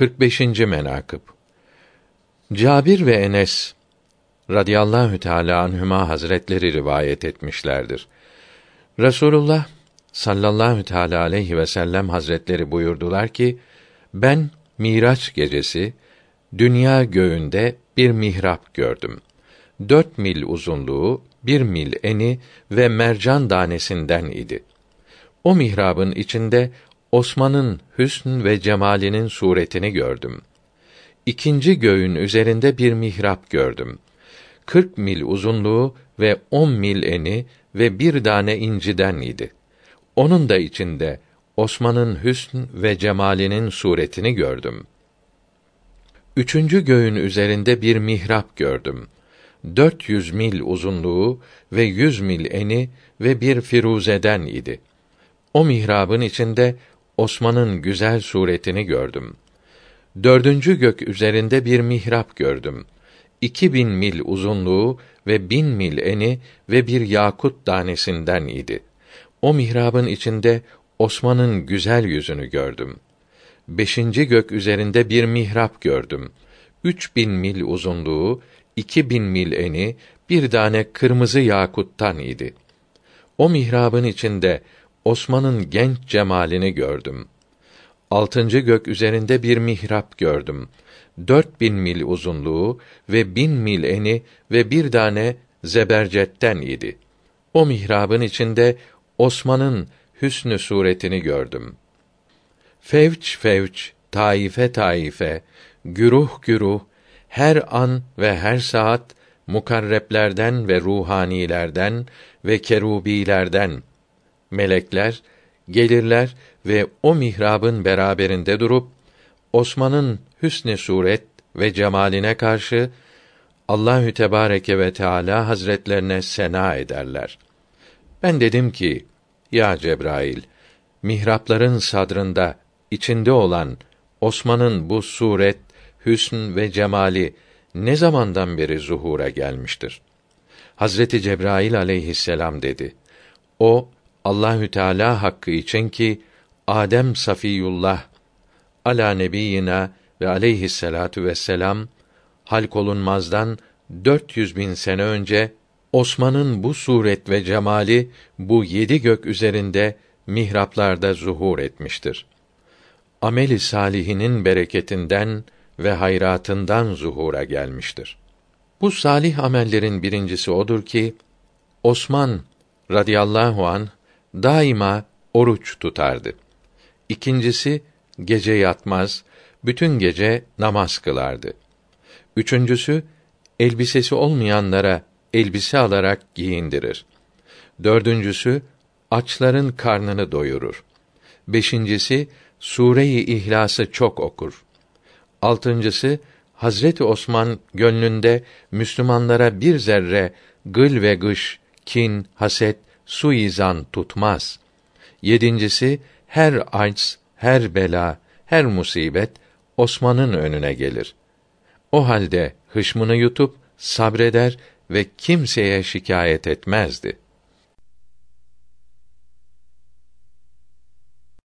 45. menakıb Cabir ve Enes radıyallahu teala anhuma hazretleri rivayet etmişlerdir. Resulullah sallallahu teala aleyhi ve sellem hazretleri buyurdular ki ben Miraç gecesi dünya göğünde bir mihrap gördüm. Dört mil uzunluğu, bir mil eni ve mercan tanesinden idi. O mihrabın içinde Osman'ın hüsn ve cemalinin suretini gördüm. İkinci göğün üzerinde bir mihrap gördüm. Kırk mil uzunluğu ve on mil eni ve bir tane inciden idi. Onun da içinde Osman'ın hüsn ve cemalinin suretini gördüm. Üçüncü göğün üzerinde bir mihrap gördüm. Dört yüz mil uzunluğu ve yüz mil eni ve bir firuzeden idi. O mihrabın içinde Osman'ın güzel suretini gördüm. Dördüncü gök üzerinde bir mihrap gördüm. İki bin mil uzunluğu ve bin mil eni ve bir yakut tanesinden idi. O mihrabın içinde Osman'ın güzel yüzünü gördüm. Beşinci gök üzerinde bir mihrap gördüm. Üç bin mil uzunluğu, iki bin mil eni, bir tane kırmızı yakuttan idi. O mihrabın içinde Osman'ın genç cemalini gördüm. Altıncı gök üzerinde bir mihrap gördüm. Dört bin mil uzunluğu ve bin mil eni ve bir tane zebercetten idi. O mihrabın içinde Osman'ın hüsnü suretini gördüm. Fevç fevç, taife taife, güruh güruh, her an ve her saat mukarreplerden ve ruhanilerden ve kerubilerden melekler gelirler ve o mihrabın beraberinde durup Osman'ın hüsn suret ve cemaline karşı Allahü Tebareke ve Teala Hazretlerine sena ederler. Ben dedim ki, ya Cebrail, mihrapların sadrında içinde olan Osman'ın bu suret, hüsn ve cemali ne zamandan beri zuhura gelmiştir? Hazreti Cebrail aleyhisselam dedi. O Allahü Teala hakkı için ki Adem Safiyullah ala nebiyina ve aleyhisselatu vesselam halk olunmazdan 400 bin sene önce Osman'ın bu suret ve cemali bu yedi gök üzerinde mihraplarda zuhur etmiştir. Ameli salihinin bereketinden ve hayratından zuhura gelmiştir. Bu salih amellerin birincisi odur ki Osman radıyallahu an daima oruç tutardı. İkincisi gece yatmaz, bütün gece namaz kılardı. Üçüncüsü elbisesi olmayanlara elbise alarak giyindirir. Dördüncüsü açların karnını doyurur. Beşincisi Sure-i İhlas'ı çok okur. Altıncısı Hazreti Osman gönlünde Müslümanlara bir zerre gıl ve gış, kin, haset, suizan tutmaz. Yedincisi her acz, her bela, her musibet Osman'ın önüne gelir. O halde hışmını yutup sabreder ve kimseye şikayet etmezdi.